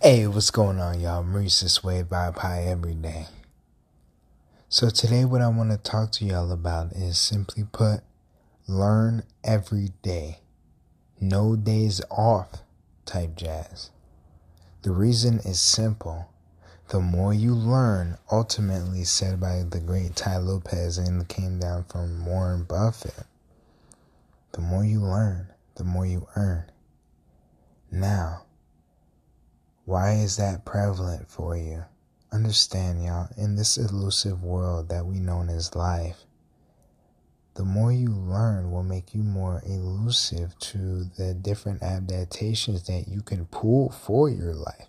Hey, what's going on, y'all? Maurice this way Vibe high every day. So today, what I want to talk to y'all about is simply put, learn every day, no days off type jazz. The reason is simple. The more you learn, ultimately said by the great Tai Lopez and came down from Warren Buffett, the more you learn, the more you earn. Now, why is that prevalent for you? Understand, y'all, in this elusive world that we know as life, the more you learn will make you more elusive to the different adaptations that you can pull for your life.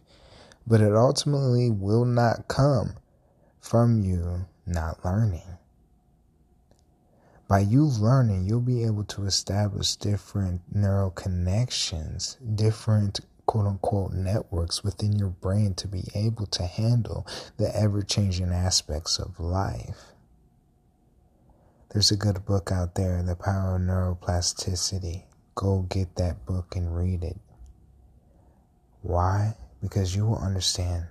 But it ultimately will not come from you not learning. By you learning, you'll be able to establish different neural connections, different quote unquote networks within your brain to be able to handle the ever changing aspects of life. There's a good book out there, The Power of Neuroplasticity. Go get that book and read it. Why? Because you will understand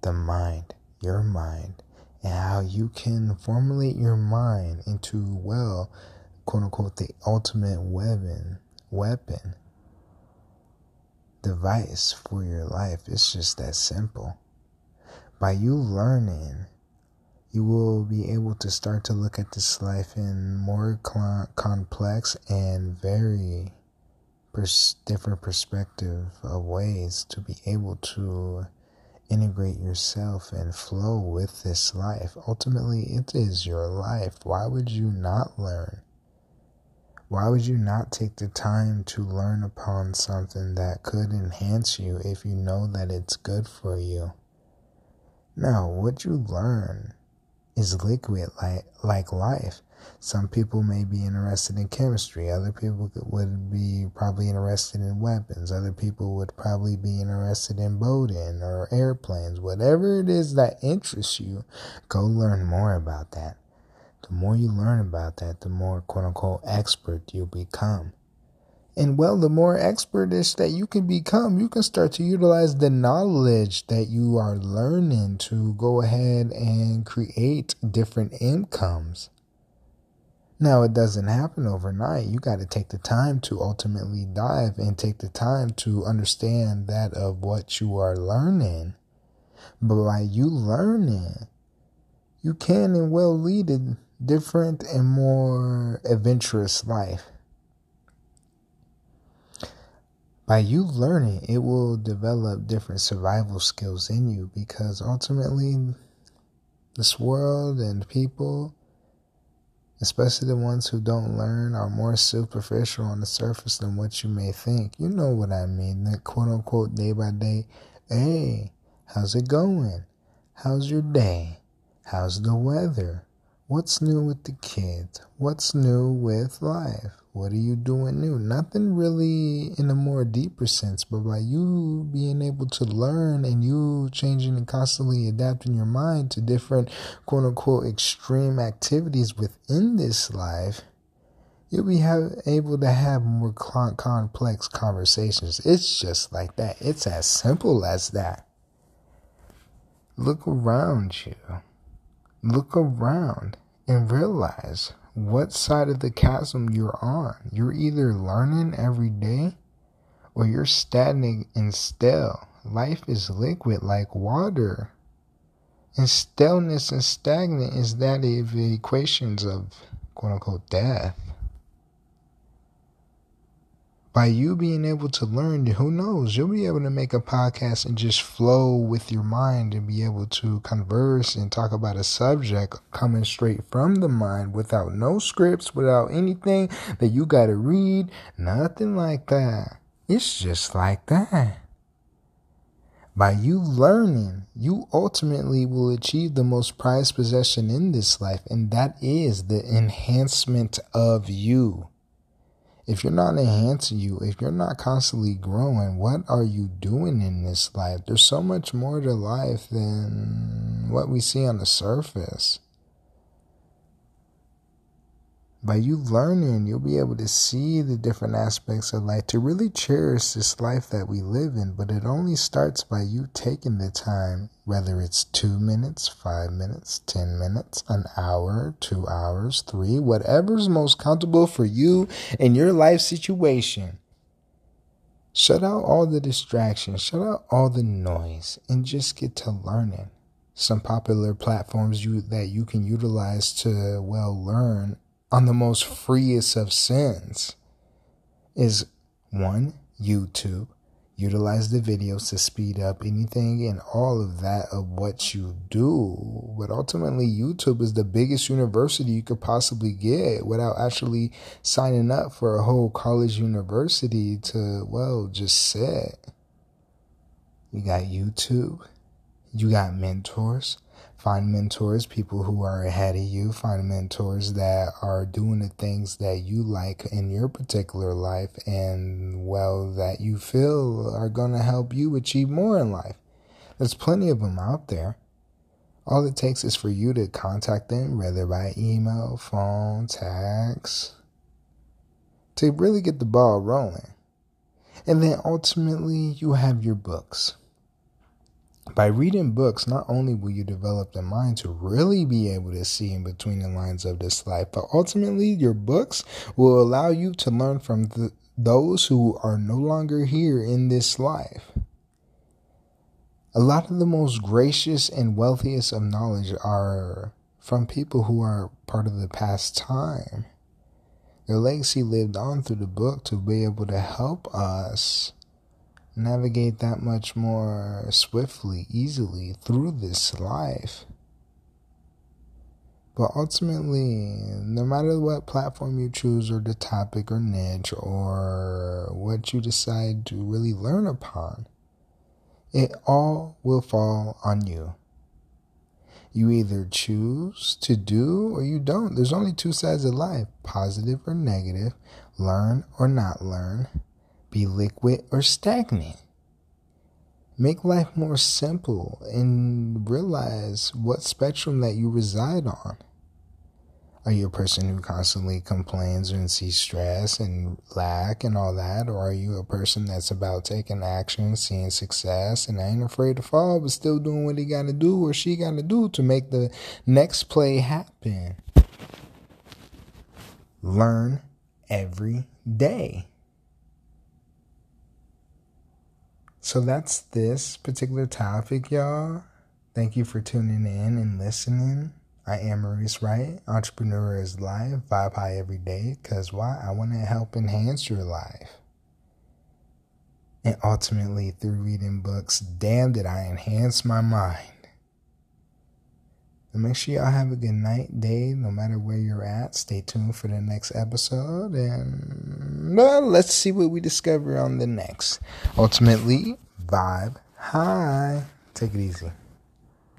the mind, your mind, and how you can formulate your mind into, well, quote unquote, the ultimate weapon, weapon device for your life. It's just that simple. By you learning, you will be able to start to look at this life in more complex and very pers- different perspective of ways to be able to integrate yourself and flow with this life. Ultimately, it is your life. Why would you not learn? Why would you not take the time to learn upon something that could enhance you if you know that it's good for you? Now, what you learn is liquid like, like life. Some people may be interested in chemistry. Other people would be probably interested in weapons. Other people would probably be interested in boating or airplanes. Whatever it is that interests you, go learn more about that. The more you learn about that, the more quote unquote expert you become. And well, the more expertish that you can become, you can start to utilize the knowledge that you are learning to go ahead and create different incomes. Now, it doesn't happen overnight. You got to take the time to ultimately dive and take the time to understand that of what you are learning. But by you learning, you can and will lead a different and more adventurous life. By you learning, it will develop different survival skills in you because ultimately, this world and people, especially the ones who don't learn, are more superficial on the surface than what you may think. You know what I mean? That quote unquote day by day, hey, how's it going? How's your day? How's the weather? What's new with the kids? What's new with life? What are you doing new? Nothing really in a more deeper sense, but by you being able to learn and you changing and constantly adapting your mind to different quote unquote extreme activities within this life, you'll be have, able to have more complex conversations. It's just like that. It's as simple as that. Look around you. Look around and realize what side of the chasm you're on. You're either learning every day or you're stagnant and still. Life is liquid like water. And stillness and stagnant is that of equations of quote unquote death by you being able to learn, who knows, you'll be able to make a podcast and just flow with your mind and be able to converse and talk about a subject coming straight from the mind without no scripts, without anything that you got to read, nothing like that. It's just like that. By you learning, you ultimately will achieve the most prized possession in this life, and that is the enhancement of you. If you're not enhancing you, if you're not constantly growing, what are you doing in this life? There's so much more to life than what we see on the surface. By you learning, you'll be able to see the different aspects of life to really cherish this life that we live in. But it only starts by you taking the time, whether it's two minutes, five minutes, 10 minutes, an hour, two hours, three, whatever's most comfortable for you in your life situation. Shut out all the distractions, shut out all the noise, and just get to learning. Some popular platforms you that you can utilize to well learn on the most freest of sins is one, YouTube. Utilize the videos to speed up anything and all of that of what you do. But ultimately, YouTube is the biggest university you could possibly get without actually signing up for a whole college university to, well, just sit. You got YouTube, you got mentors, Find mentors, people who are ahead of you. Find mentors that are doing the things that you like in your particular life and, well, that you feel are going to help you achieve more in life. There's plenty of them out there. All it takes is for you to contact them, whether by email, phone, text, to really get the ball rolling. And then ultimately, you have your books. By reading books, not only will you develop the mind to really be able to see in between the lines of this life, but ultimately your books will allow you to learn from those who are no longer here in this life. A lot of the most gracious and wealthiest of knowledge are from people who are part of the past time. Their legacy lived on through the book to be able to help us navigate that much more swiftly, easily through this life. But ultimately, no matter what platform you choose, or the topic or niche, or what you decide to really learn upon, it all will fall on you. You either choose to do or you don't. There's only two sides of life positive or negative, learn or not learn be liquid or stagnant. Make life more simple and realize what spectrum that you reside on. Are you a person who constantly complains and sees stress and lack and all that? Or are you a person that's about taking action, seeing success, and ain't afraid to fall, but still doing what he got to do or she got to do to make the next play happen? Learn every day. So that's this particular topic, y'all. Thank you for tuning in and listening. I am Maurice Wright. Entrepreneur is life. Vibe high every day. Because why? I want to help enhance your life. And ultimately, through reading books, damn, did I enhance my mind. And make sure y'all have a good night, day, no matter where you're at. Stay tuned for the next episode, and let's see what we discover on the next. Ultimately, vibe high. Take it easy.